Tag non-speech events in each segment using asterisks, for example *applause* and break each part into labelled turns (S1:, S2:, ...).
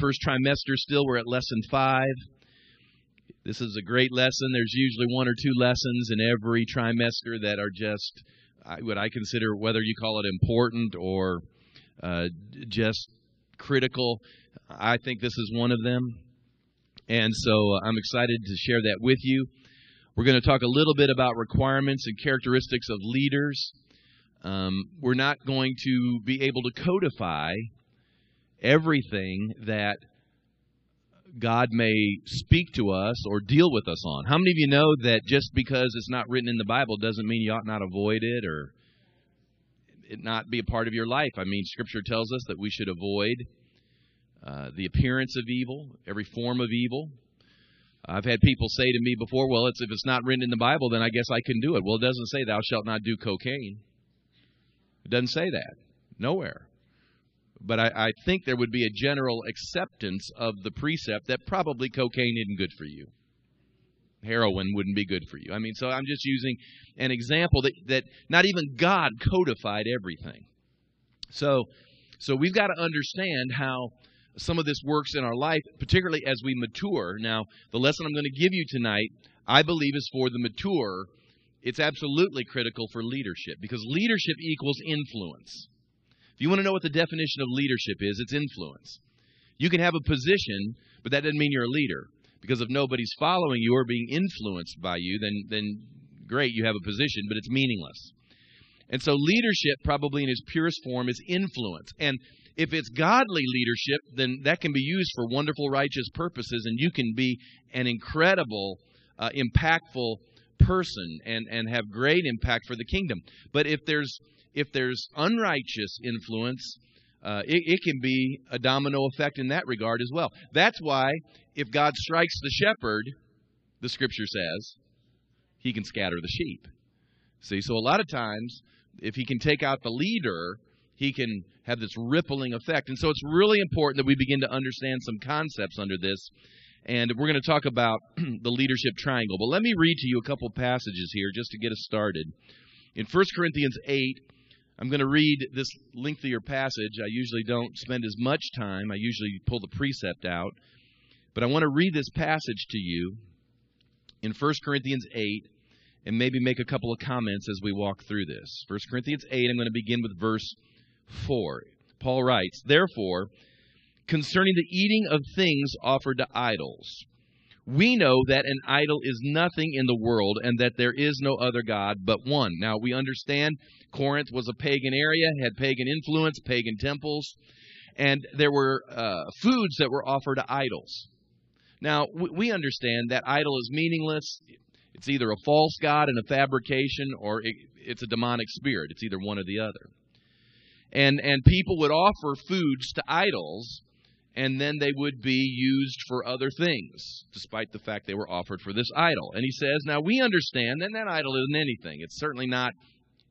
S1: First trimester still. We're at lesson five. This is a great lesson. There's usually one or two lessons in every trimester that are just what I consider, whether you call it important or uh, just critical. I think this is one of them. And so uh, I'm excited to share that with you. We're going to talk a little bit about requirements and characteristics of leaders. Um, we're not going to be able to codify everything that God may speak to us or deal with us on. How many of you know that just because it's not written in the Bible doesn't mean you ought not avoid it or it not be a part of your life? I mean, Scripture tells us that we should avoid uh, the appearance of evil, every form of evil. I've had people say to me before, well, it's, if it's not written in the Bible, then I guess I can do it. Well, it doesn't say, thou shalt not do cocaine. It doesn't say that. Nowhere. But I, I think there would be a general acceptance of the precept that probably cocaine isn't good for you. Heroin wouldn't be good for you. I mean, so I'm just using an example that, that not even God codified everything. So, so we've got to understand how some of this works in our life, particularly as we mature. Now, the lesson I'm going to give you tonight, I believe, is for the mature. It's absolutely critical for leadership because leadership equals influence. If you want to know what the definition of leadership is, it's influence. You can have a position, but that doesn't mean you're a leader. Because if nobody's following you or being influenced by you, then then great, you have a position, but it's meaningless. And so leadership, probably in its purest form, is influence. And if it's godly leadership, then that can be used for wonderful, righteous purposes, and you can be an incredible, uh, impactful person and, and have great impact for the kingdom. But if there's if there's unrighteous influence, uh, it, it, can be a domino effect in that regard as well. That's why if God strikes the shepherd, the scripture says, he can scatter the sheep. See, so a lot of times, if he can take out the leader, he can have this rippling effect. And so it's really important that we begin to understand some concepts under this. And we're going to talk about *clears throat* the leadership triangle. But let me read to you a couple passages here just to get us started. In 1 Corinthians 8, I'm going to read this lengthier passage. I usually don't spend as much time, I usually pull the precept out. But I want to read this passage to you in 1 Corinthians 8 and maybe make a couple of comments as we walk through this. 1 Corinthians 8, I'm going to begin with verse 4. Paul writes, Therefore, concerning the eating of things offered to idols, we know that an idol is nothing in the world and that there is no other God but one. Now, we understand Corinth was a pagan area, had pagan influence, pagan temples, and there were uh, foods that were offered to idols. Now, we understand that idol is meaningless. It's either a false god and a fabrication, or it, it's a demonic spirit. It's either one or the other. And, and people would offer foods to idols and then they would be used for other things, despite the fact they were offered for this idol. And he says, Now we understand that that idol isn't anything. It's certainly not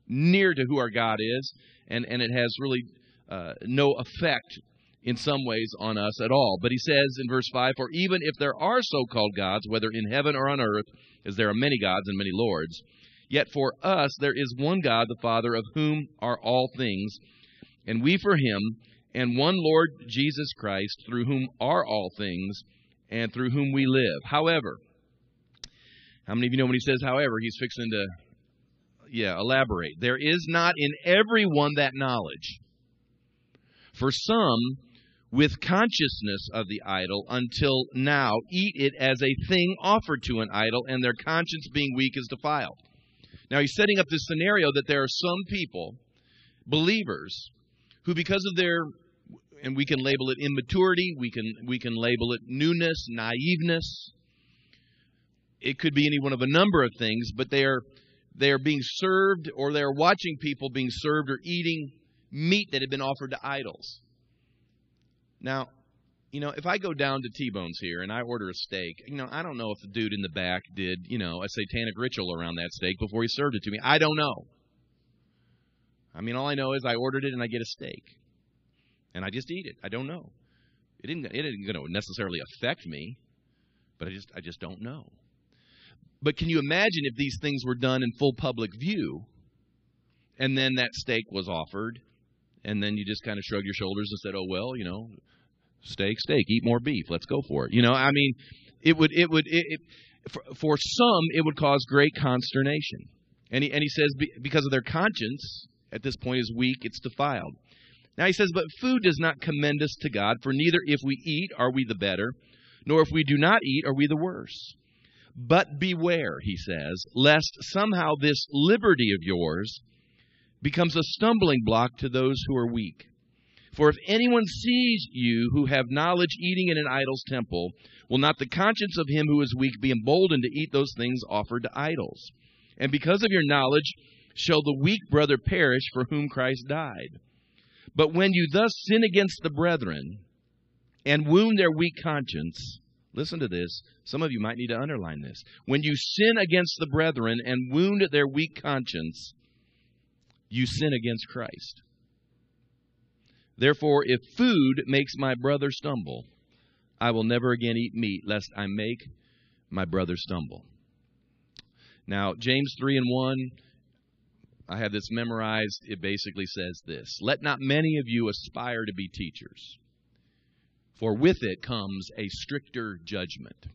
S1: near to who our God is, and, and it has really uh, no effect in some ways on us at all. But he says in verse 5 For even if there are so called gods, whether in heaven or on earth, as there are many gods and many lords, yet for us there is one God, the Father, of whom are all things, and we for him and one Lord Jesus Christ, through whom are all things, and through whom we live. However, how many of you know when he says however, he's fixing to yeah, elaborate. There is not in everyone that knowledge. For some, with consciousness of the idol, until now eat it as a thing offered to an idol, and their conscience being weak is defiled. Now he's setting up this scenario that there are some people, believers, who because of their and we can label it immaturity, we can we can label it newness, naiveness. It could be any one of a number of things, but they are they are being served or they are watching people being served or eating meat that had been offered to idols. Now, you know, if I go down to T-Bones here and I order a steak, you know, I don't know if the dude in the back did, you know, a satanic ritual around that steak before he served it to me. I don't know. I mean, all I know is I ordered it and I get a steak and I just eat it. I don't know. It isn't, it isn't going to necessarily affect me, but I just I just don't know. But can you imagine if these things were done in full public view, and then that steak was offered, and then you just kind of shrugged your shoulders and said, "Oh well, you know, Steak, steak. Eat more beef. Let's go for it. You know, I mean, it would, it would, it, it, for, for some, it would cause great consternation. And he, and he says, because of their conscience, at this point, is weak, it's defiled. Now he says, But food does not commend us to God, for neither if we eat are we the better, nor if we do not eat are we the worse. But beware, he says, lest somehow this liberty of yours becomes a stumbling block to those who are weak. For if anyone sees you who have knowledge eating in an idol's temple, will not the conscience of him who is weak be emboldened to eat those things offered to idols? And because of your knowledge shall the weak brother perish for whom Christ died. But when you thus sin against the brethren and wound their weak conscience, listen to this. Some of you might need to underline this. When you sin against the brethren and wound their weak conscience, you sin against Christ. Therefore, if food makes my brother stumble, I will never again eat meat, lest I make my brother stumble. Now, James 3 and 1 I have this memorized. It basically says this Let not many of you aspire to be teachers, for with it comes a stricter judgment.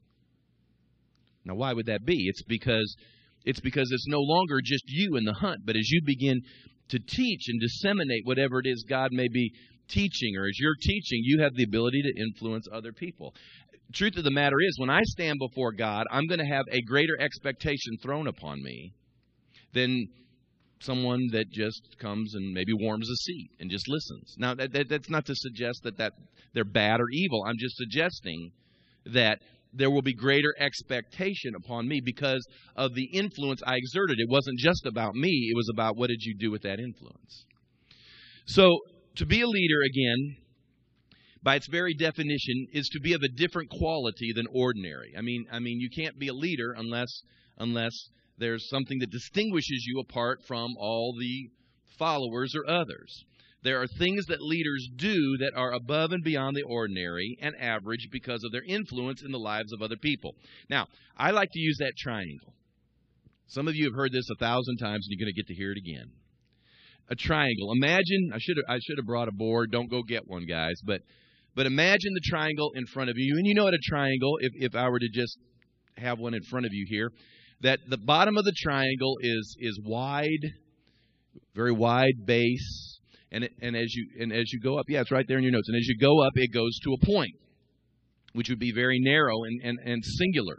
S1: Now, why would that be? It's because it's because it's no longer just you in the hunt, but as you begin to teach and disseminate whatever it is God may be teaching, or as you're teaching, you have the ability to influence other people. Truth of the matter is, when I stand before God, I'm going to have a greater expectation thrown upon me than someone that just comes and maybe warms a seat and just listens. Now, that, that, that's not to suggest that, that they're bad or evil. I'm just suggesting that there will be greater expectation upon me because of the influence I exerted. It wasn't just about me, it was about what did you do with that influence. So, to be a leader, again, by its very definition, is to be of a different quality than ordinary. I mean, I mean, you can't be a leader unless unless there's something that distinguishes you apart from all the followers or others. There are things that leaders do that are above and beyond the ordinary and average because of their influence in the lives of other people. Now, I like to use that triangle. Some of you have heard this a thousand times and you're going to get to hear it again. A triangle. Imagine, I should have, I should have brought a board. Don't go get one, guys. But, but imagine the triangle in front of you. And you know what a triangle, if, if I were to just have one in front of you here, that the bottom of the triangle is is wide, very wide base, and it, and as you and as you go up, yeah, it's right there in your notes. And as you go up, it goes to a point, which would be very narrow and and, and singular.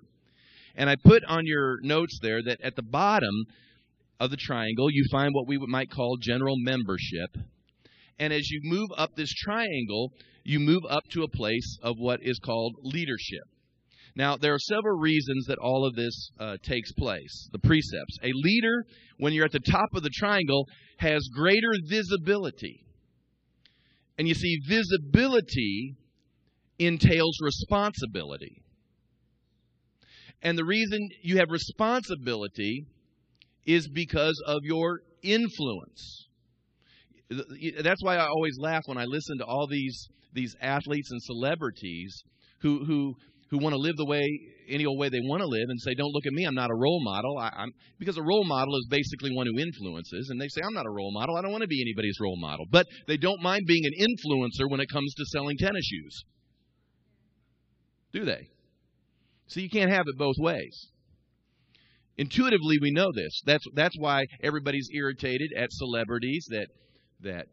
S1: And I put on your notes there that at the bottom of the triangle, you find what we might call general membership. And as you move up this triangle, you move up to a place of what is called leadership. Now, there are several reasons that all of this uh, takes place. The precepts. A leader, when you're at the top of the triangle, has greater visibility. And you see, visibility entails responsibility. And the reason you have responsibility is because of your influence. That's why I always laugh when I listen to all these these athletes and celebrities who who who want to live the way any old way they want to live and say, "Don't look at me. I'm not a role model." I, am because a role model is basically one who influences, and they say, "I'm not a role model. I don't want to be anybody's role model." But they don't mind being an influencer when it comes to selling tennis shoes, do they? So you can't have it both ways. Intuitively, we know this. That's that's why everybody's irritated at celebrities that that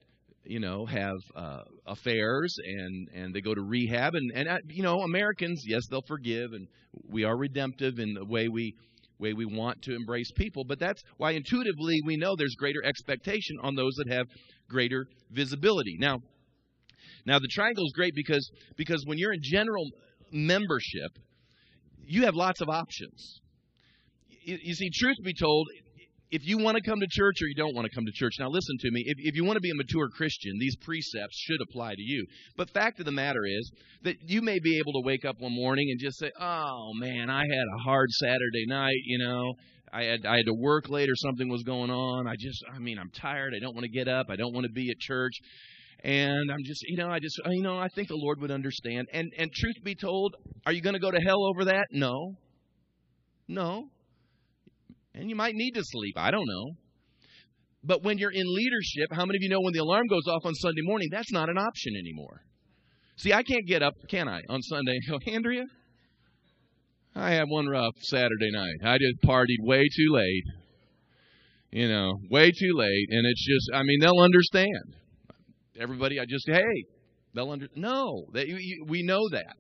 S1: you know, have uh, affairs and and they go to rehab and and uh, you know, Americans, yes, they'll forgive and we are redemptive in the way we way we want to embrace people, but that's why intuitively we know there's greater expectation on those that have greater visibility. Now, now the triangle is great because because when you're in general membership, you have lots of options. You, you see, truth be told, if you want to come to church or you don't want to come to church, now listen to me. If, if you want to be a mature Christian, these precepts should apply to you. But fact of the matter is that you may be able to wake up one morning and just say, "Oh man, I had a hard Saturday night. You know, I had I had to work late or something was going on. I just, I mean, I'm tired. I don't want to get up. I don't want to be at church." And I'm just, you know, I just, you know, I think the Lord would understand. And and truth be told, are you going to go to hell over that? No. No. And you might need to sleep. I don't know. But when you're in leadership, how many of you know when the alarm goes off on Sunday morning, that's not an option anymore? See, I can't get up, can I, on Sunday and Andrea, I had one rough Saturday night. I just partied way too late. You know, way too late. And it's just, I mean, they'll understand. Everybody, I just, hey, they'll under. No, they, we know that.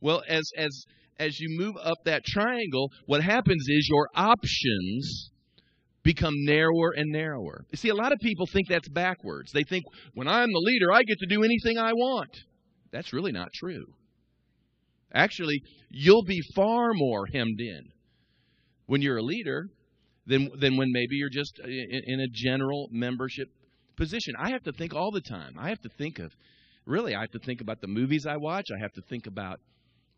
S1: Well, as as as you move up that triangle, what happens is your options become narrower and narrower. You see, a lot of people think that's backwards. They think when I'm the leader, I get to do anything I want. That's really not true. Actually, you'll be far more hemmed in when you're a leader than, than when maybe you're just uh, in, in a general membership position. I have to think all the time. I have to think of, really, I have to think about the movies I watch. I have to think about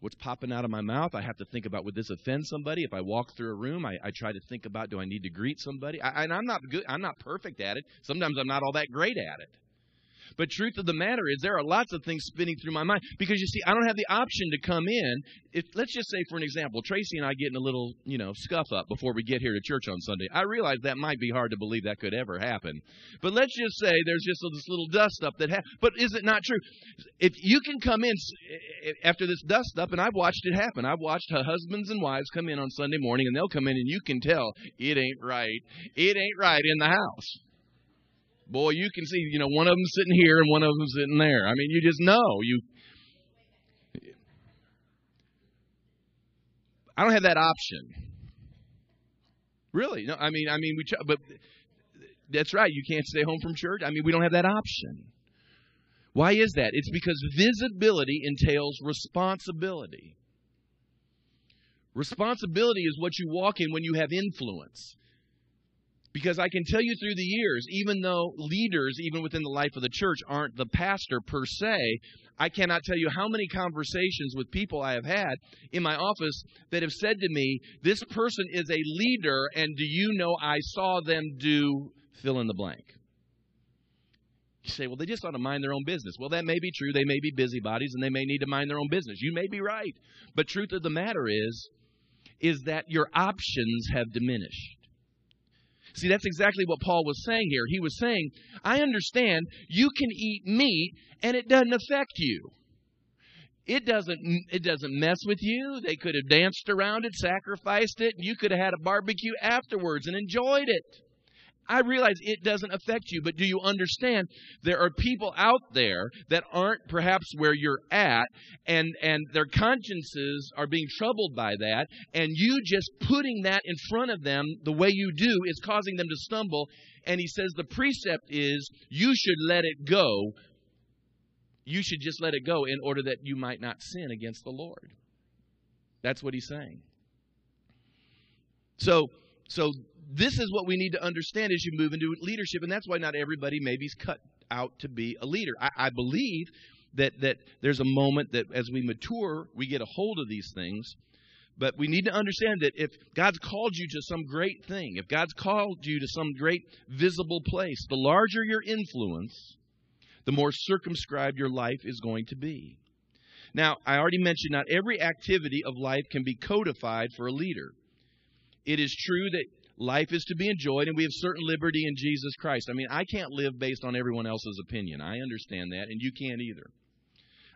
S1: what's popping out of my mouth. I have to think about would this offend somebody? If I walk through a room, I, I try to think about do I need to greet somebody? I, and I'm not good. I'm not perfect at it. Sometimes I'm not all that great at it. But truth of the matter is, there are lots of things spinning through my mind because you see, I don't have the option to come in. If let's just say, for an example, Tracy and I get in a little, you know, scuff up before we get here to church on Sunday. I realize that might be hard to believe that could ever happen. But let's just say there's just this little dust up that. Ha- but is it not true? If you can come in eh, eh, after this dust up, and I've watched it happen. I've watched husbands and wives come in on Sunday morning, and they'll come in, and you can tell it ain't right. It ain't right in the house boy, you can see, you know, one of them sitting here and one of them sitting there. I mean, you just know. You I don't have that option. Really? No, I mean, I mean, we, but that's right. You can't stay home from church. I mean, we don't have that option. Why is that? It's because visibility entails responsibility. Responsibility is what you walk in when you have influence. Because I can tell you through the years, even though leaders, even within the life of the church, aren't the pastor per se, I cannot tell you how many conversations with people I have had in my office that have said to me, This person is a leader, and do you know I saw them do fill in the blank? You say, well, they just ought to mind their own business. Well, that may be true. They may be busybodies and they may need to mind their own business. You may be right. But truth of the matter is, is that your options have diminished. See, that's exactly what Paul was saying here. He was saying, I understand you can eat meat and it doesn't affect you. It doesn't it doesn't mess with you. They could have danced around it, sacrificed it, and you could have had a barbecue afterwards and enjoyed it. I realize it doesn't affect you, but do you understand there are people out there that aren't perhaps where you're at and and their consciences are being troubled by that and you just putting that in front of them the way you do is causing them to stumble and he says the precept is you should let it go. You should just let it go in order that you might not sin against the Lord. That's what he's saying. So so this is what we need to understand as you move into leadership, and that's why not everybody maybe is cut out to be a leader. I, I believe that that there's a moment that as we mature, we get a hold of these things. But we need to understand that if God's called you to some great thing, if God's called you to some great visible place, the larger your influence, the more circumscribed your life is going to be. Now, I already mentioned not every activity of life can be codified for a leader. It is true that life is to be enjoyed and we have certain liberty in Jesus Christ. I mean, I can't live based on everyone else's opinion. I understand that, and you can't either.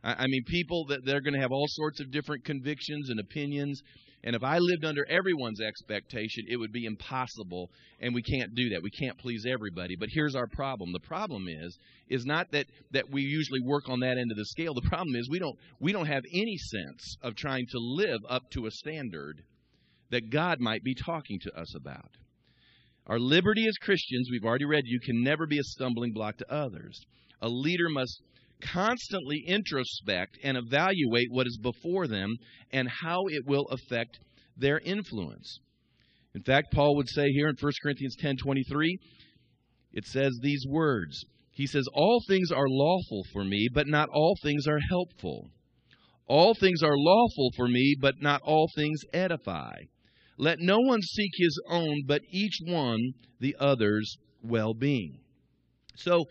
S1: I, I mean, people that they're going to have all sorts of different convictions and opinions. And if I lived under everyone's expectation, it would be impossible, and we can't do that. We can't please everybody. But here's our problem. The problem is is not that that we usually work on that end of the scale. The problem is we don't we don't have any sense of trying to live up to a standard that God might be talking to us about. Our liberty as Christians, we've already read, you can never be a stumbling block to others. A leader must constantly introspect and evaluate what is before them and how it will affect their influence. In fact, Paul would say here in 1 Corinthians 10:23, it says these words. He says, "All things are lawful for me, but not all things are helpful. All things are lawful for me, but not all things edify." Let no one seek his own, but each one the other's well being. So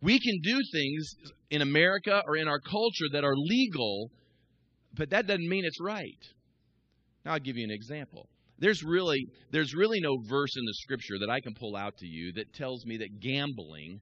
S1: we can do things in America or in our culture that are legal, but that doesn't mean it's right. Now I'll give you an example. There's really there's really no verse in the scripture that I can pull out to you that tells me that gambling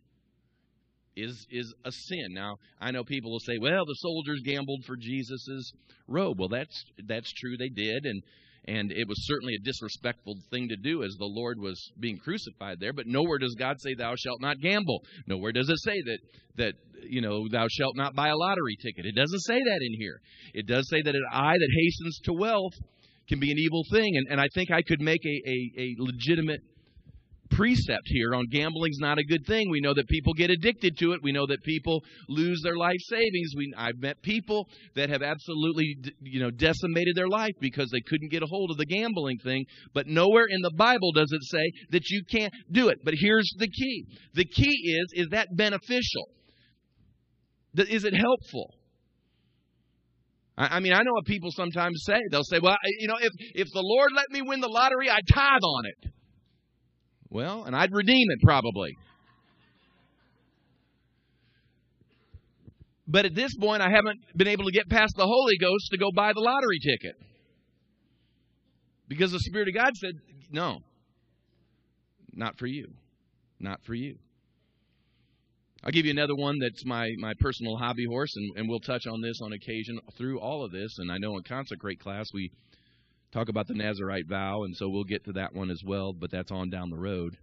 S1: is is a sin. Now, I know people will say, "Well, the soldiers gambled for Jesus's robe." Well, that's that's true they did and and it was certainly a disrespectful thing to do as the Lord was being crucified there, but nowhere does God say thou shalt not gamble. Nowhere does it say that that you know thou shalt not buy a lottery ticket. It doesn't say that in here. It does say that an eye that hastens to wealth can be an evil thing. And and I think I could make a, a, a legitimate precept here on gambling's not a good thing. We know that people get addicted to it. We know that people lose their life savings. We I've met people that have absolutely you know decimated their life because they couldn't get a hold of the gambling thing. But nowhere in the Bible does it say that you can't do it. But here's the key. The key is is that beneficial? Is it helpful? I mean, I know what people sometimes say. They'll say, "Well, you know, if if the Lord let me win the lottery, I'd tithe on it." Well, and I'd redeem it probably. But at this point, I haven't been able to get past the Holy Ghost to go buy the lottery ticket. Because the Spirit of God said, no, not for you. Not for you. I'll give you another one that's my, my personal hobby horse, and, and we'll touch on this on occasion through all of this. And I know in Consecrate class, we talk about the Nazarite vow, and so we'll get to that one as well, but that's on down the road.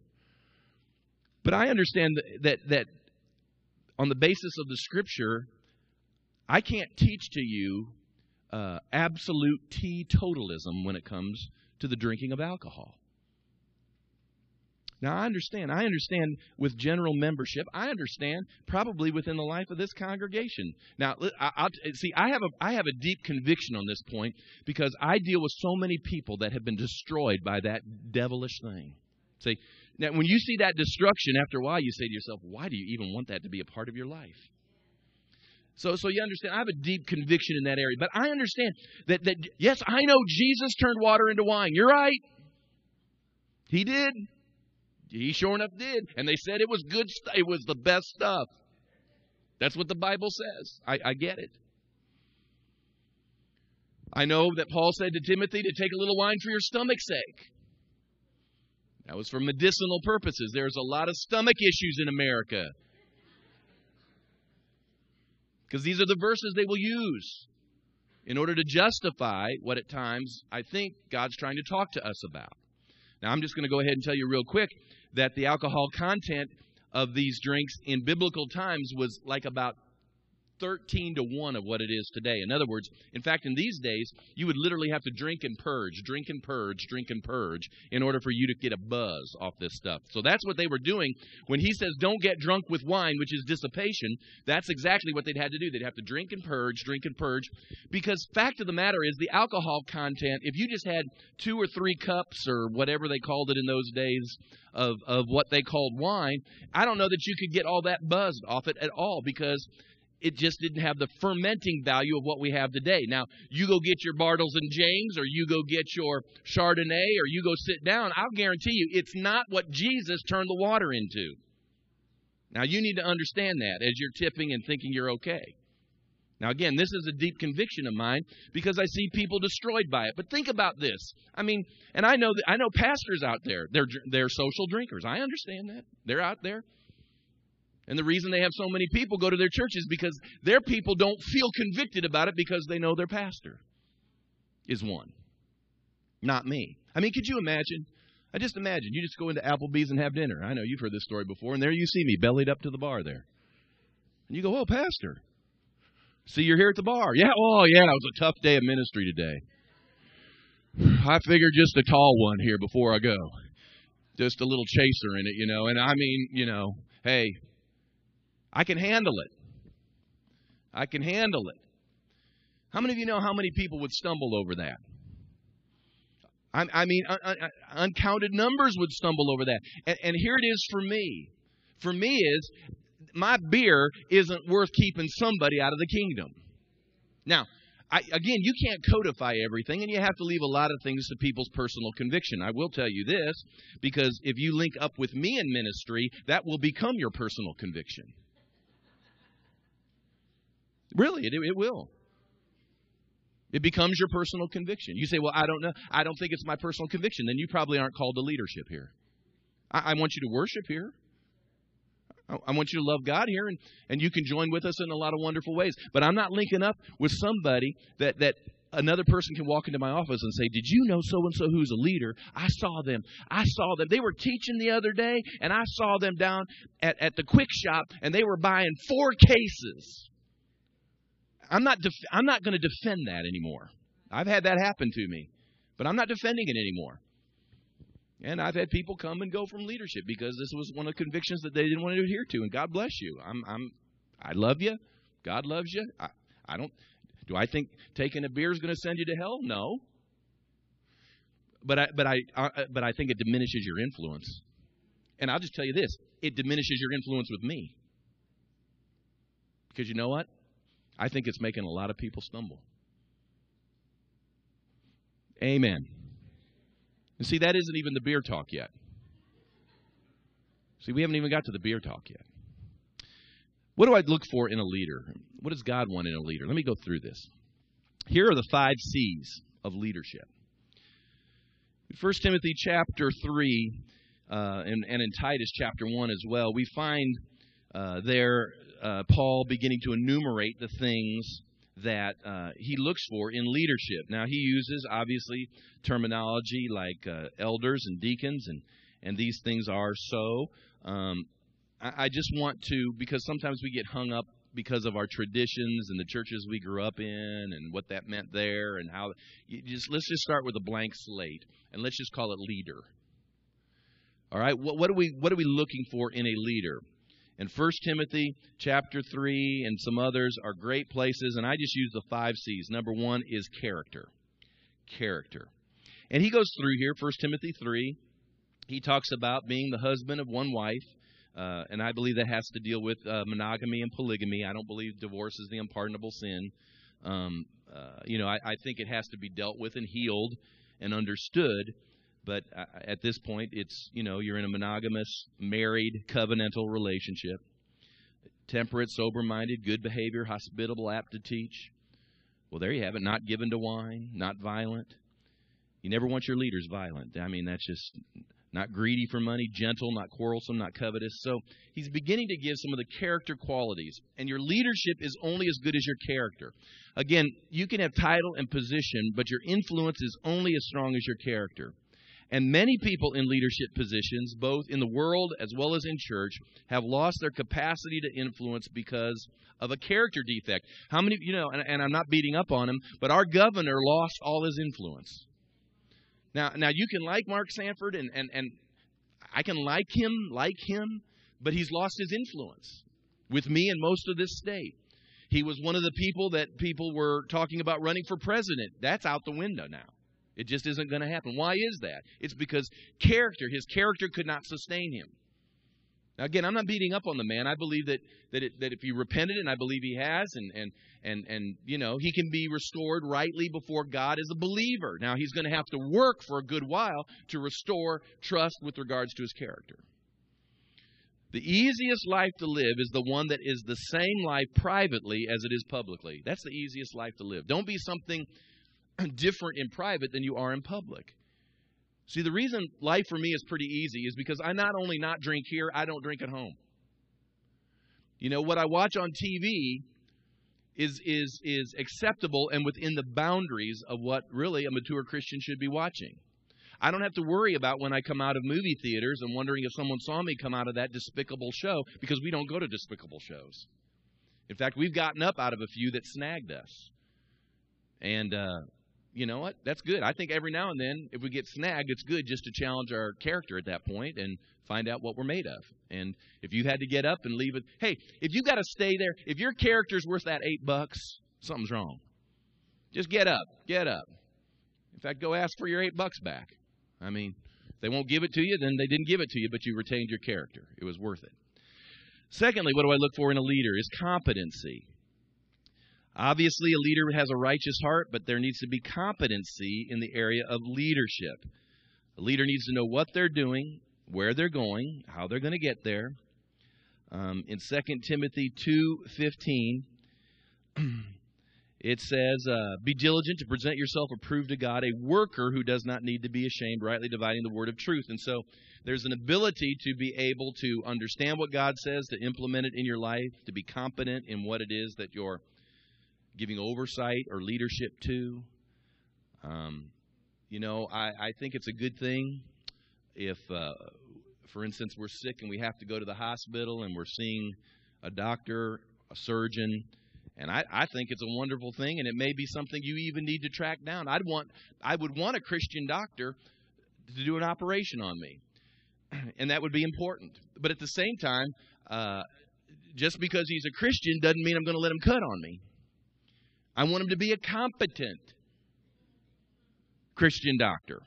S1: But I understand that, that, on the basis of the Scripture, I can't teach to you uh, absolute teetotalism when it comes to the drinking of alcohol. Now, I understand. I understand with general membership. I understand probably within the life of this congregation. Now, I, I'll, see, I have a I have a deep conviction on this point because I deal with so many people that have been destroyed by that devilish thing. See, now when you see that destruction, after a while, you say to yourself, "Why do you even want that to be a part of your life?" So, so you understand, I have a deep conviction in that area. But I understand that, that yes, I know Jesus turned water into wine. You're right. He did. He sure enough did. And they said it was good st- it was the best stuff. That's what the Bible says. I, I get it. I know that Paul said to Timothy to take a little wine for your stomach's sake. That was for medicinal purposes. There's a lot of stomach issues in America. Because these are the verses they will use in order to justify what at times I think God's trying to talk to us about. Now, I'm just going to go ahead and tell you real quick that the alcohol content of these drinks in biblical times was like about 13 to 1 of what it is today. In other words, in fact, in these days, you would literally have to drink and purge, drink and purge, drink and purge in order for you to get a buzz off this stuff. So that's what they were doing. When he says, don't get drunk with wine, which is dissipation, that's exactly what they'd had to do. They'd have to drink and purge, drink and purge. Because, fact of the matter is, the alcohol content, if you just had two or three cups or whatever they called it in those days, of, of what they called wine, I don't know that you could get all that buzzed off it at all because it just didn't have the fermenting value of what we have today. Now, you go get your Bartles and Jaymes, or you go get your Chardonnay, or you go sit down. I'll guarantee you, it's not what Jesus turned the water into. Now, you need to understand that as you're tipping and thinking you're okay. Now, again, this is a deep conviction of mine because I see people destroyed by it. But think about this. I mean, and I know I know pastors out there. They're they're social drinkers. I understand that. They're out there. And the reason they have so many people go to their churches because their people don't feel convicted about it because they know their pastor is one. Not me. I mean, could you imagine? I just imagine you just go into Applebee's and have dinner. I know you've heard this story before, and there you see me bellied up to the bar there. And you go, Oh, Pastor. See, you're here at the bar. Yeah, oh, yeah, it was a tough day of ministry today. I figured just a tall one here before I go. Just a little chaser in it, you know. And I mean, you know, hey, I can handle it. I can handle it. How many of you know how many people would stumble over that? I, I mean, un, un, uncounted numbers would stumble over that. And, and here it is for me. For me is my beer isn't worth keeping somebody out of the kingdom. Now, I, again, you can't codify everything, and you have to leave a lot of things to people's personal conviction. I will tell you this, because if you link up with me in ministry, that will become your personal conviction. Really, it, it will. It becomes your personal conviction. You say, Well, I don't know. I don't think it's my personal conviction. Then you probably aren't called to leadership here. I, I want you to worship here. I, I want you to love God here, and, and you can join with us in a lot of wonderful ways. But I'm not linking up with somebody that, that another person can walk into my office and say, Did you know so and so who's a leader? I saw them. I saw them. They were teaching the other day, and I saw them down at, at the quick shop, and they were buying four cases. I'm not, def- I'm not going to defend that anymore. I've had that happen to me, but I'm not defending it anymore. And I've had people come and go from leadership because this was one of the convictions that they didn't want to adhere to. And God bless you. I'm, I'm, I love you. God loves you. I, I don't. Do I think taking a beer is going to send you to hell? No. But I, but I, uh, but I think it diminishes your influence. And I'll just tell you this: it diminishes your influence with me. Because you know what? I think it's making a lot of people stumble. Amen. And see, that isn't even the beer talk yet. See, we haven't even got to the beer talk yet. What do I look for in a leader? What does God want in a leader? Let me go through this. Here are the five C's of leadership. 1 Timothy chapter 3 uh, and, and in Titus chapter 1 as well, we find uh, there uh, Paul beginning to enumerate the things that uh, he looks for in leadership. Now, he uses, obviously, terminology like uh, elders and deacons, and, and these things are so. Um, I, I just want to, because sometimes we get hung up because of our traditions and the churches we grew up in and what that meant there and how just let's just start with a blank slate and let's just call it leader all right what, what are we what are we looking for in a leader and 1 Timothy chapter 3 and some others are great places, and I just use the five C's. Number one is character. Character. And he goes through here, 1 Timothy 3. He talks about being the husband of one wife, uh, and I believe that has to deal with uh, monogamy and polygamy. I don't believe divorce is the unpardonable sin. Um, uh, you know, I, I think it has to be dealt with and healed and understood. But uh, at this point, it's, you know, you're in a monogamous, married, covenantal relationship. Temperate, sober minded, good behavior, hospitable, apt to teach. Well, there you have it. Not given to wine, not violent. You never want your leaders violent. I mean, that's just not greedy for money, gentle, not quarrelsome, not covetous. So he's beginning to give some of the character qualities. And your leadership is only as good as your character. Again, you can have title and position, but your influence is only as strong as your character. And many people in leadership positions, both in the world as well as in church, have lost their capacity to influence because of a character defect. How many, you know, and, and I'm not beating up on him, but our governor lost all his influence. Now, now you can like Mark Sanford, and, and, and I can like him, like him, but he's lost his influence with me and most of this state. He was one of the people that people were talking about running for president. That's out the window now. It just isn't going to happen. Why is that? It's because character, his character could not sustain him. Now, again, I'm not beating up on the man. I believe that that, it, that if he repented, and I believe he has, and and and and you know, he can be restored rightly before God as a believer. Now, he's going to have to work for a good while to restore trust with regards to his character. The easiest life to live is the one that is the same life privately as it is publicly. That's the easiest life to live. Don't be something *clears throat* different in private than you are in public. See, the reason life for me is pretty easy is because I not only not drink here, I don't drink at home. You know, what I watch on TV is is is acceptable and within the boundaries of what really a mature Christian should be watching. I don't have to worry about when I come out of movie theaters and wondering if someone saw me come out of that despicable show because we don't go to despicable shows. In fact, we've gotten up out of a few that snagged us. And uh, you know what? That's good. I think every now and then, if we get snagged, it's good just to challenge our character at that point and find out what we're made of. And if you had to get up and leave it, hey, if you got to stay there, if your character's worth that eight bucks, something's wrong. Just get up. Get up. In fact, go ask for your eight bucks back. I mean, if they won't give it to you, then they didn't give it to you, but you retained your character. It was worth it. Secondly, what do I look for in a leader? Is competency. Obviously, a leader has a righteous heart, but there needs to be competency in the area of leadership. A leader needs to know what they're doing, where they're going, how they're going to get there. Um, in 2 Timothy *clears throat* 2:15, it says, uh, Be diligent to present yourself approved to God, a worker who does not need to be ashamed, rightly dividing the word of truth. And so there's an ability to be able to understand what God says, to implement it in your life, to be competent in what it is that you're giving oversight or leadership to. Um, you know, I, I think it's a good thing if, uh, for instance, we're sick and we have to go to the hospital and we're seeing a doctor, a surgeon, and I, I think it's a wonderful thing, and it may be something you even need to track down. I'd want, I would want a Christian doctor to do an operation on me, *clears throat* and that would be important. But at the same time, uh, just because he's a Christian doesn't mean I'm going to let him cut on me. I want him to be a competent Christian doctor.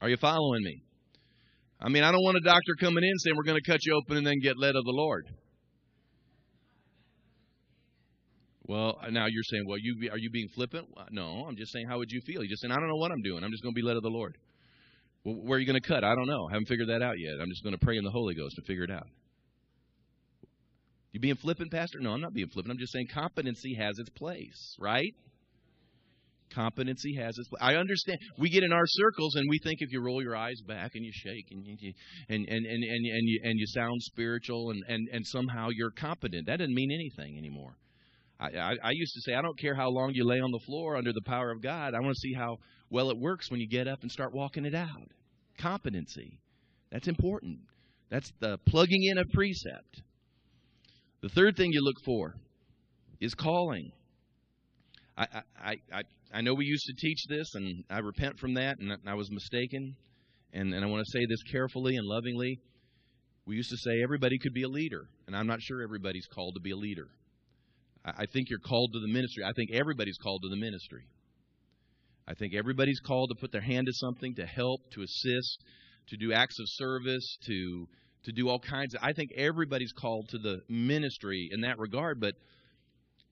S1: Are you following me? I mean, I don't want a doctor coming in saying we're going to cut you open and then get led of the Lord. Well, uh, now you're saying, well, you are you being flippant? No, I'm just saying, how would you feel? You're just saying, I don't know what I'm doing. I'm just going to be led of the Lord. Well, where are you going to cut? I don't know. I haven't figured that out yet. I'm just going to pray in the Holy Ghost to figure it out. You being flippant, Pastor? No, I'm not being flippant. I'm just saying competency has its place, right? Competency has its place. I understand. We get in our circles and we think if you roll your eyes back and you shake and you, and, and, and, and, and, you, and you sound spiritual and, and, and somehow you're competent, that doesn't mean anything anymore. I, I, I used to say, I don't care how long you lay on the floor under the power of God. I want to see how well it works when you get up and start walking it out. Competency. That's important. That's the plugging in of precept. The third thing you look for is calling. I, I, I, I know we used to teach this, and I repent from that, and I was mistaken. And, and I want to say this carefully and lovingly. We used to say everybody could be a leader, and I'm not sure everybody's called to be a leader. I think you're called to the ministry. I think everybody's called to the ministry. I think everybody's called to put their hand to something, to help, to assist, to do acts of service, to to do all kinds of I think everybody's called to the ministry in that regard, but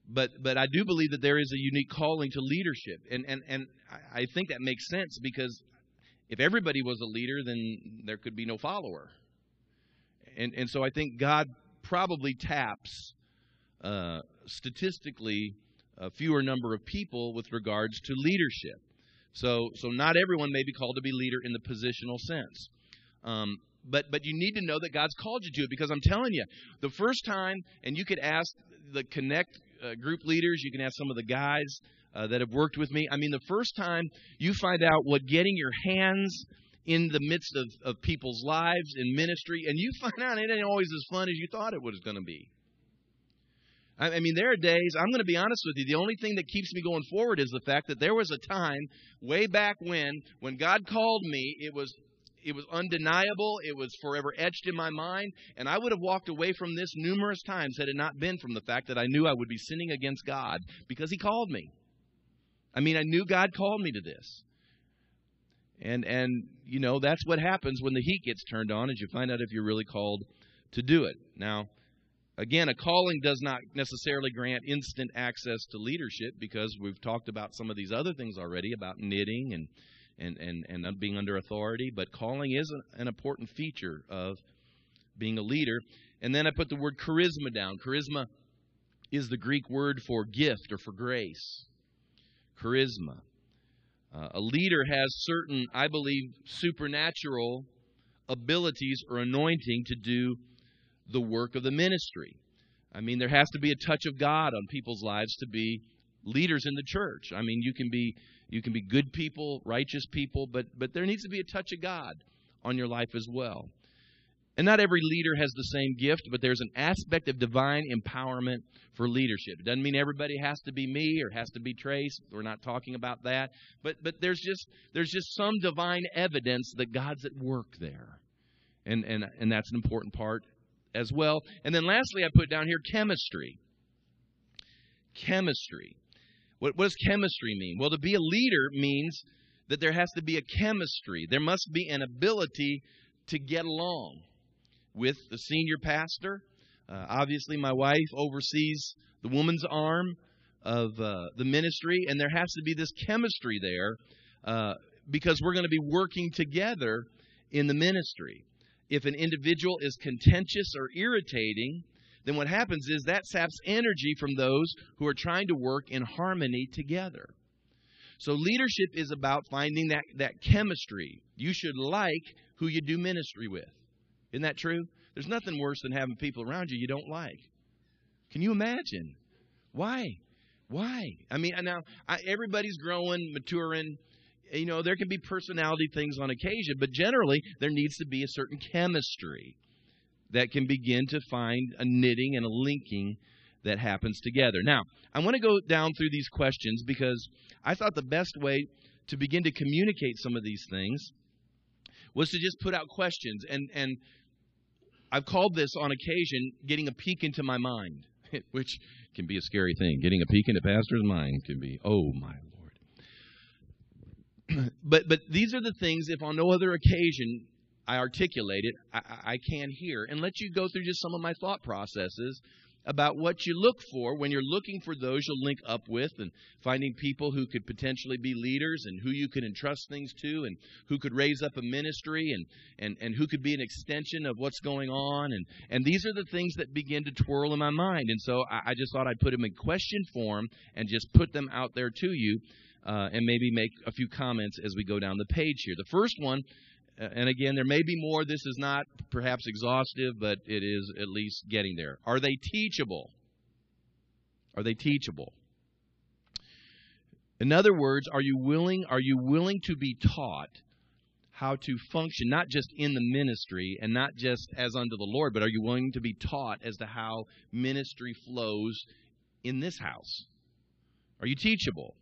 S1: but but I do believe that there is a unique calling to leadership. And and and I think that makes sense because if everybody was a leader, then there could be no follower. And and so I think God probably taps uh, statistically a fewer number of people with regards to leadership. So, so not everyone may be called to be leader in the positional sense. Um, but but you need to know that God's called you to it because I'm telling you, the first time, and you could ask the Connect uh, group leaders, you can ask some of the guys uh, that have worked with me. I mean, the first time you find out what getting your hands in the midst of, of people's lives in ministry, and you *laughs* find out it ain't always as fun as you thought it was going to be. I mean, there are days, I'm going to be honest with you, the only thing that keeps me going forward is the fact that there was a time way back when, when God called me, it was it was undeniable. It was forever etched in my mind. And I would have walked away from this numerous times had it not been from the fact that I knew I would be sinning against God because He called me. I mean, I knew God called me to this. And, and you know, that's what happens when the heat gets turned on, is you find out if you're really called to do it. Now, Again, a calling does not necessarily grant instant access to leadership because we've talked about some of these other things already about knitting and and and, and being under authority. But calling is an important feature of being a leader. And then I put the word charisma down. Charisma is the Greek word for gift or for grace. Charisma. Uh, a leader has certain, I believe, supernatural abilities or anointing to do the work of the ministry. I mean, there has to be a touch of God on people's lives to be leaders in the church. I mean, you can be you can be good people, righteous people, but but there needs to be a touch of God on your life as well. And not every leader has the same gift, but there's an aspect of divine empowerment for leadership. It doesn't mean everybody has to be me or has to be Trace. We're not talking about that. But but there's just there's just some divine evidence that God's at work there. And and and that's an important part as well. And then lastly, I put down here chemistry. Chemistry. What, what does chemistry mean? Well, to be a leader means that there has to be a chemistry. There must be an ability to get along with the senior pastor. Uh, obviously, my wife oversees the woman's arm of uh, the ministry, and there has to be this chemistry there uh, because we're going to be working together in the ministry if an individual is contentious or irritating, then what happens is that saps energy from those who are trying to work in harmony together. So leadership is about finding that, that chemistry. You should like who you do ministry with. Isn't that true? There's nothing worse than having people around you you don't like. Can you imagine? Why? Why? I mean, now I, everybody's growing, maturing. You know, there can be personality things on occasion, but generally there needs to be a certain chemistry that can begin to find a knitting and a linking that happens together. Now, I want to go down through these questions because I thought the best way to begin to communicate some of these things was to just put out questions and and I've called this on occasion getting a peek into my mind, *laughs* which can be a scary thing. Getting a peek into pastor's mind can be, oh my lord. *clears throat* but but these are the things if on no other occasion I articulate it, I, I can hear and let you go through just some of my thought processes about what you look for when you're looking for those you'll link up with and finding people who could potentially be leaders and who you can entrust things to and who could raise up a ministry and, and, and who could be an extension of what's going on. And, and these are the things that begin to twirl in my mind. And so I, I just thought I'd put them in question form and just put them out there to you uh, and maybe make a few comments as we go down the page here. The first one and again, there may be more. This is not perhaps exhaustive, but it is at least getting there. Are they teachable? Are they teachable? In other words, are you willing are you willing to be taught how to function not just in the ministry and not just as unto the Lord, but are you willing to be taught as to how ministry flows in this house? Are you teachable?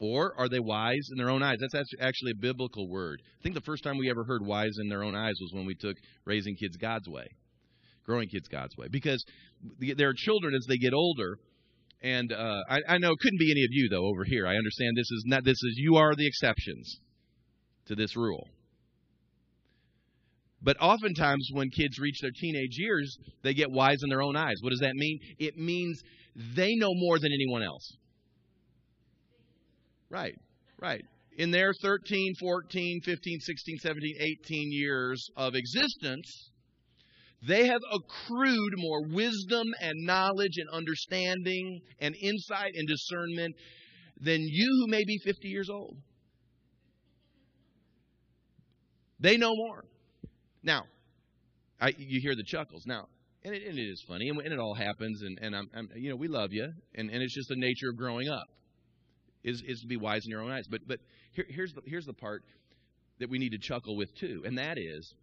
S1: Or are they wise in their own eyes? That's actually a biblical word. I think the first time we ever heard wise in their own eyes was when we took raising kids God's way, growing kids God's way. Because there are children as they get older, and uh, I, I know it couldn't be any of you though over here. I understand this is not this is you are the exceptions to this rule. But oftentimes, when kids reach their teenage years, they get wise in their own eyes. What does that mean? It means they know more than anyone else. Right, right. In their 13, 14, 15, 16, 17, 18 years of existence, they have accrued more wisdom and knowledge and understanding and insight and discernment than you who may be 50 years old. They know more. Now, I, you hear the chuckles. Now, and it, and it is funny, and, and, it all happens, and, and I'm, I'm, you know, we love you, and, and it's just the nature of growing up is, is to be wise in your own eyes. But, but here, here's, the, here's the part that we need to chuckle with too, and that is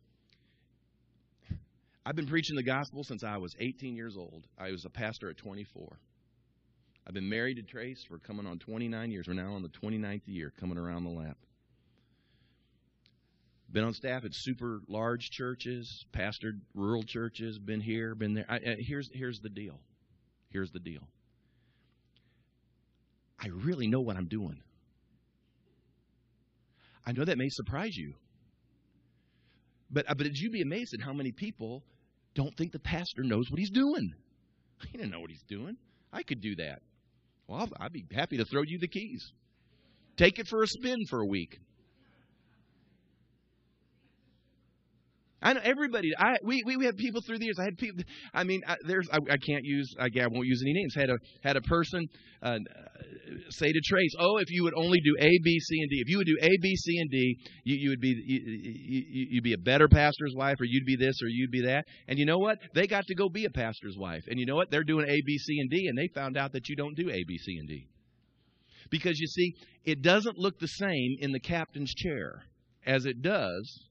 S1: I've been preaching the gospel since I was 18 years old. I was a pastor at 24. I've been married to Trace for coming on 29 years. We're now on the 29th year, coming around the lap. Been on staff at super large churches, pastored rural churches, been here, been there. I, I, here's, here's the deal. Here's the deal. I really know what I'm doing. I know that may surprise you. But, uh, but did you be amazed at how many people don't think the pastor knows what he's doing? *laughs* He didn't know what he's doing. I could do that. Well, I'd be happy to throw you the keys. Take it for a spin for a week. I know everybody. I we we have people through the years. I had people. I mean, I, there's I, I can't use. I, I won't use any names. Had a had a person uh, say to Trace, "Oh, if you would only do A, B, C, and D. If you would do A, B, C, and D, you, you would be you, you'd be a better pastor's wife, or you'd be this, or you'd be that." And you know what? They got to go be a pastor's wife. And you know what? They're doing A, B, C, and D, and they found out that you don't do A, B, C, and D. Because you see, it doesn't look the same in the captain's chair as it does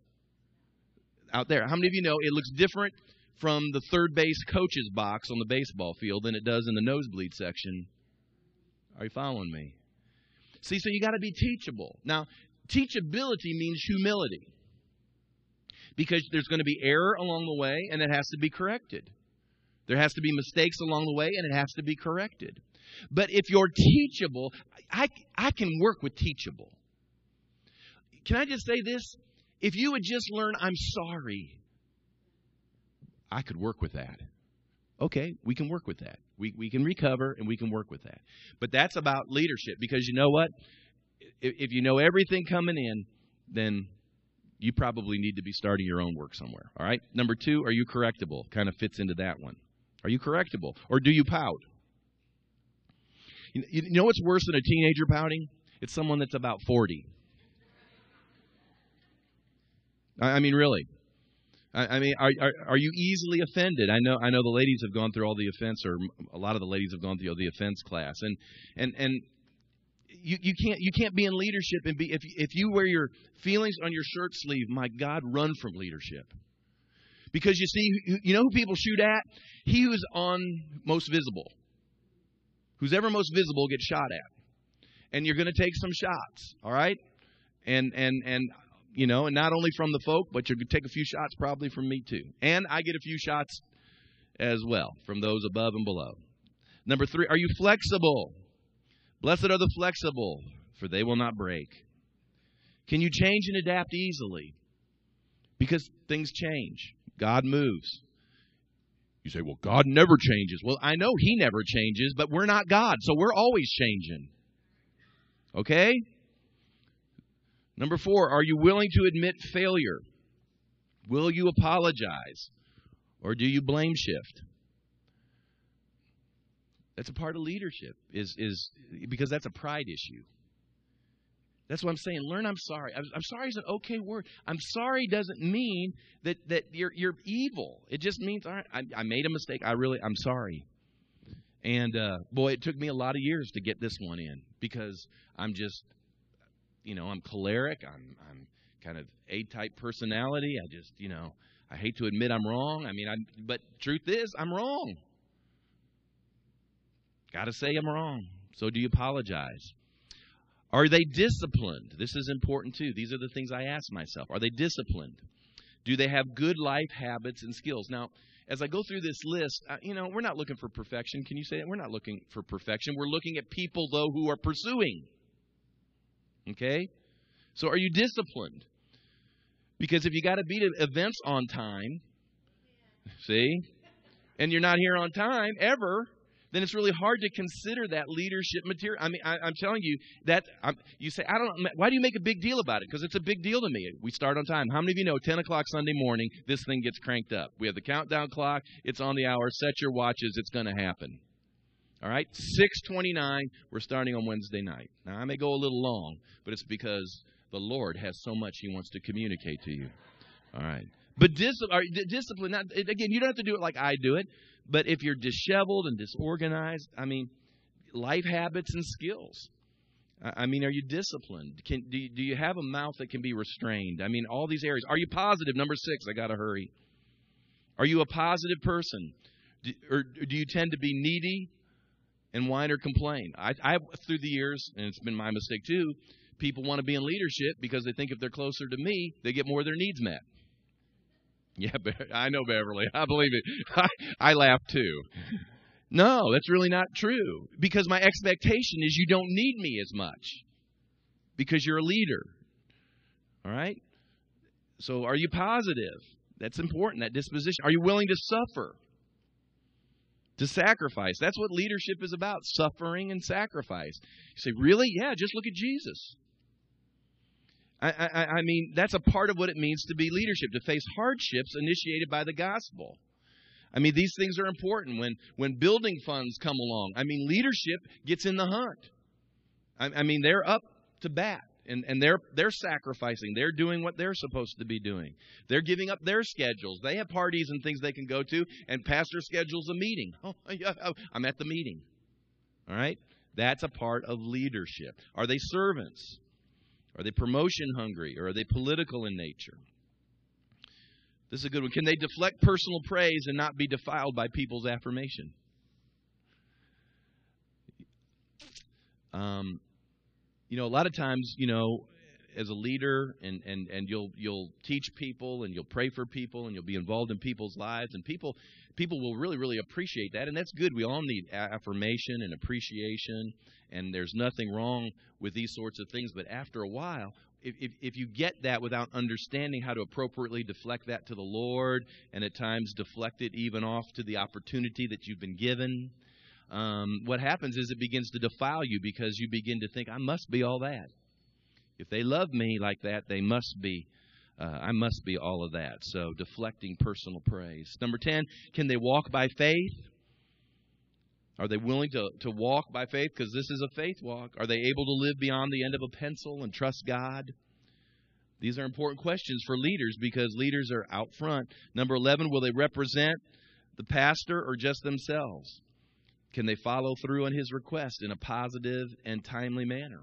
S1: out there. How many of you know it looks different from the third base coach's box on the baseball field than it does in the nosebleed section? Are you following me? See, so you got to be teachable. Now, teachability means humility because there's going to be error along the way and it has to be corrected. There has to be mistakes along the way and it has to be corrected. But if you're teachable, I, I can work with teachable. Can I just say this? If you would just learn, I'm sorry, I could work with that. Okay, we can work with that. We, we can recover and we can work with that. But that's about leadership because you know what? If, if you know everything coming in, then you probably need to be starting your own work somewhere. All right? Number two, are you correctable? Kind of fits into that one. Are you correctable? Or do you pout? You, know what's worse than a teenager pouting? It's someone that's about 40. I, I mean, really. I, I mean, are, are, are you easily offended? I know I know the ladies have gone through all the offense, or a lot of the ladies have gone through the offense class, and and and you, you can't you can't be in leadership and be if if you wear your feelings on your shirt sleeve, my God, run from leadership. Because you see, you know who people shoot at? He who's on most visible. Who's ever most visible gets shot at. And you're going to take some shots, all right? And and and you know, and not only from the folk, but going to take a few shots probably from me too. And I get a few shots as well from those above and below. Number 3, are you flexible? Blessed are the flexible, for they will not break. Can you change and adapt easily? Because things change. God moves. You say, well, God never changes. Well, I know He never changes, but we're not God, so we're always changing. Okay? Number four, are you willing to admit failure? Will you apologize? Or do you blame shift? That's a part of leadership, is, is because that's a pride issue. That's what I'm saying. Learn I'm sorry. I'm, I'm, sorry is an okay word. I'm sorry doesn't mean that, that you're, you're evil. It just means, all right, I, I made a mistake. I really, I'm sorry. And uh, boy, it took me a lot of years to get this one in because I'm just, you know, I'm choleric. I'm, I'm kind of A-type personality. I just, you know, I hate to admit I'm wrong. I mean, I, but truth is, I'm wrong. Got to say I'm wrong. So do you apologize? Are they disciplined? This is important too. These are the things I ask myself. Are they disciplined? Do they have good life habits and skills? Now, as I go through this list, uh, you know, we're not looking for perfection. Can you say that? We're not looking for perfection. We're looking at people, though, who are pursuing. Okay? So are you disciplined? Because if you got to be to events on time, see, and you're not here on time ever, then it's really hard to consider that leadership material. I mean, I, am telling you that I'm, you say, I don't. Why do you make a big deal about it? Because it's a big deal to me. We start on time. How many of you know 10 o'clock Sunday morning, this thing gets cranked up? We have the countdown clock. It's on the hour. Set your watches. It's going to happen. All right, 6:29. We're starting on Wednesday night. Now I may go a little long, but it's because the Lord has so much He wants to communicate to you. All right. But dis- discipline, not, again, you don't have to do it like I do it. But if you're disheveled and disorganized, I mean, life habits and skills. I mean, are you disciplined? Can, do, you, do you have a mouth that can be restrained? I mean, all these areas. Are you positive? Number six, I got to hurry. Are you a positive person? Do, or do you tend to be needy and whine or complain? I, I, through the years, and it's been my mistake too, people want to be in leadership because they think if they're closer to me, they get more of their needs met. Yeah, I know Beverly. I believe it. *laughs* I, I laugh too. No, that's really not true. Because my expectation is you don't need me as much because you're a leader. All right? So are you positive? That's important, that disposition. Are you willing to suffer? To sacrifice. That's what leadership is about suffering and sacrifice. You say, really? Yeah, just look at Jesus. I, I, I mean, that's a part of what it means to be leadership, to face hardships initiated by the gospel. I mean, these things are important when, when building funds come along. I mean, leadership gets in the hunt. I, I mean, they're up to bat and, and they're they're sacrificing. They're doing what they're supposed to be doing. They're giving up their schedules. They have parties and things they can go to, and pastor schedules a meeting. *laughs* Oh, yeah, I'm at the meeting. All right, that's a part of leadership. Are they servants? Are they promotion hungry or are they political in nature? This is a good one. Can they deflect personal praise and not be defiled by people's affirmation? Um, you know, a lot of times, you know, as a leader and, and, and you'll you'll teach people and you'll pray for people and you'll be involved in people's lives and people people will really really appreciate that and that's good. We all need affirmation and appreciation and there's nothing wrong with these sorts of things but after a while if, if, if you get that without understanding how to appropriately deflect that to the Lord, and at times deflect it even off to the opportunity that you've been given, um, what happens is it begins to defile you because you begin to think, I must be all that. If they love me like that, they must be. Uh, I must be all of that. So deflecting personal praise. Number 10, can they walk by faith Are they willing to, to walk by faith? Because this is a faith walk. Are they able to live beyond the end of a pencil and trust God? These are important questions for leaders because leaders are out front. Number 11, will they represent the pastor or just themselves? Can they follow through on his request in a positive and timely manner?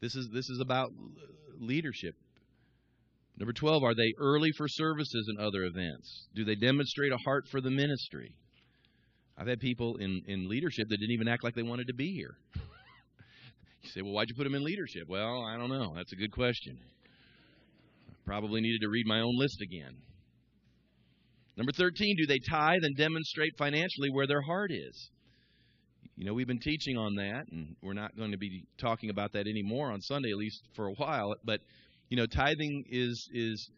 S1: This is this is about leadership. Number 12, are they early for services and other events? Do they demonstrate a heart for the ministry? I've had people in, in leadership that didn't even act like they wanted to be here. *laughs* you say, well, why'd you put them in leadership? Well, I don't know. That's a good question. Probably needed to read my own list again. Number 13, do they tithe and demonstrate financially where their heart is? You know, we've been teaching on that, and we're not going to be talking about that anymore on Sunday, at least for a while. But, you know, tithing is is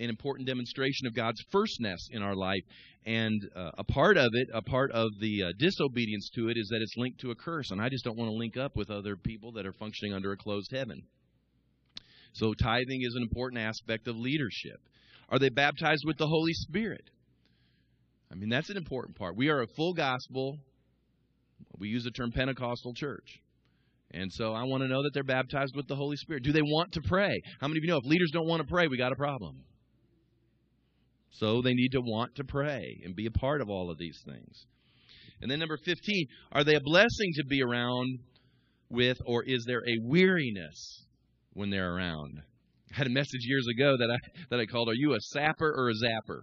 S1: an important demonstration of God's firstness in our life. And uh, a part of it, a part of the uh, disobedience to it, is that it's linked to a curse. And I just don't want to link up with other people that are functioning under a closed heaven. So tithing is an important aspect of leadership. Are they baptized with the Holy Spirit? I mean, that's an important part. We are a full gospel. We use the term Pentecostal church. And so I want to know that they're baptized with the Holy Spirit. Do they want to pray? How many of you know if leaders don't want to pray, we got a problem? So they need to want to pray and be a part of all of these things. And then number 15, are they a blessing to be around with, or is there a weariness when they're around? I had a message years ago that I that I called, Are you a sapper or a zapper?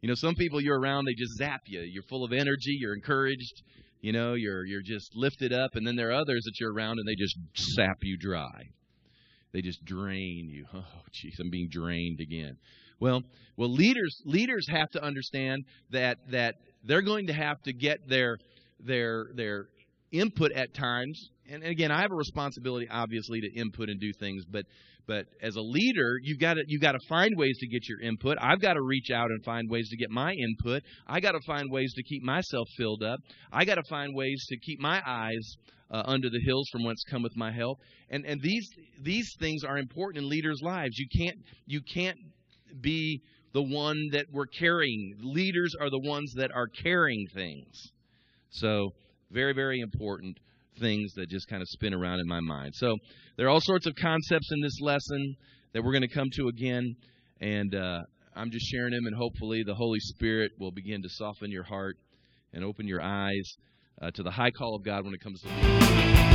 S1: You know, some people you're around, they just zap you. You're full of energy, you're encouraged, you know, you're you're just lifted up, and then there are others that you're around and they just sap you dry. They just drain you. *laughs* Oh, jeez, I'm being drained again. Well, well, leaders leaders have to understand that that they're going to have to get their their their input at times. And again, I have a responsibility, obviously, to input and do things, but but as a leader, you've got to you got to find ways to get your input. I've got to reach out and find ways to get my input. I got to find ways to keep myself filled up. I got to find ways to keep my eyes uh, under the hills from whence cometh my help. And and these these things are important in leaders' lives. You can't you can't be the one that we're carrying. Leaders are the ones that are carrying things. So, very, very important things that just kind of spin around in my mind. So, there are all sorts of concepts in this lesson that we're going to come to again. And uh, I'm just sharing them, and hopefully, the Holy Spirit will begin to soften your heart and open your eyes uh, to the high call of God when it comes to.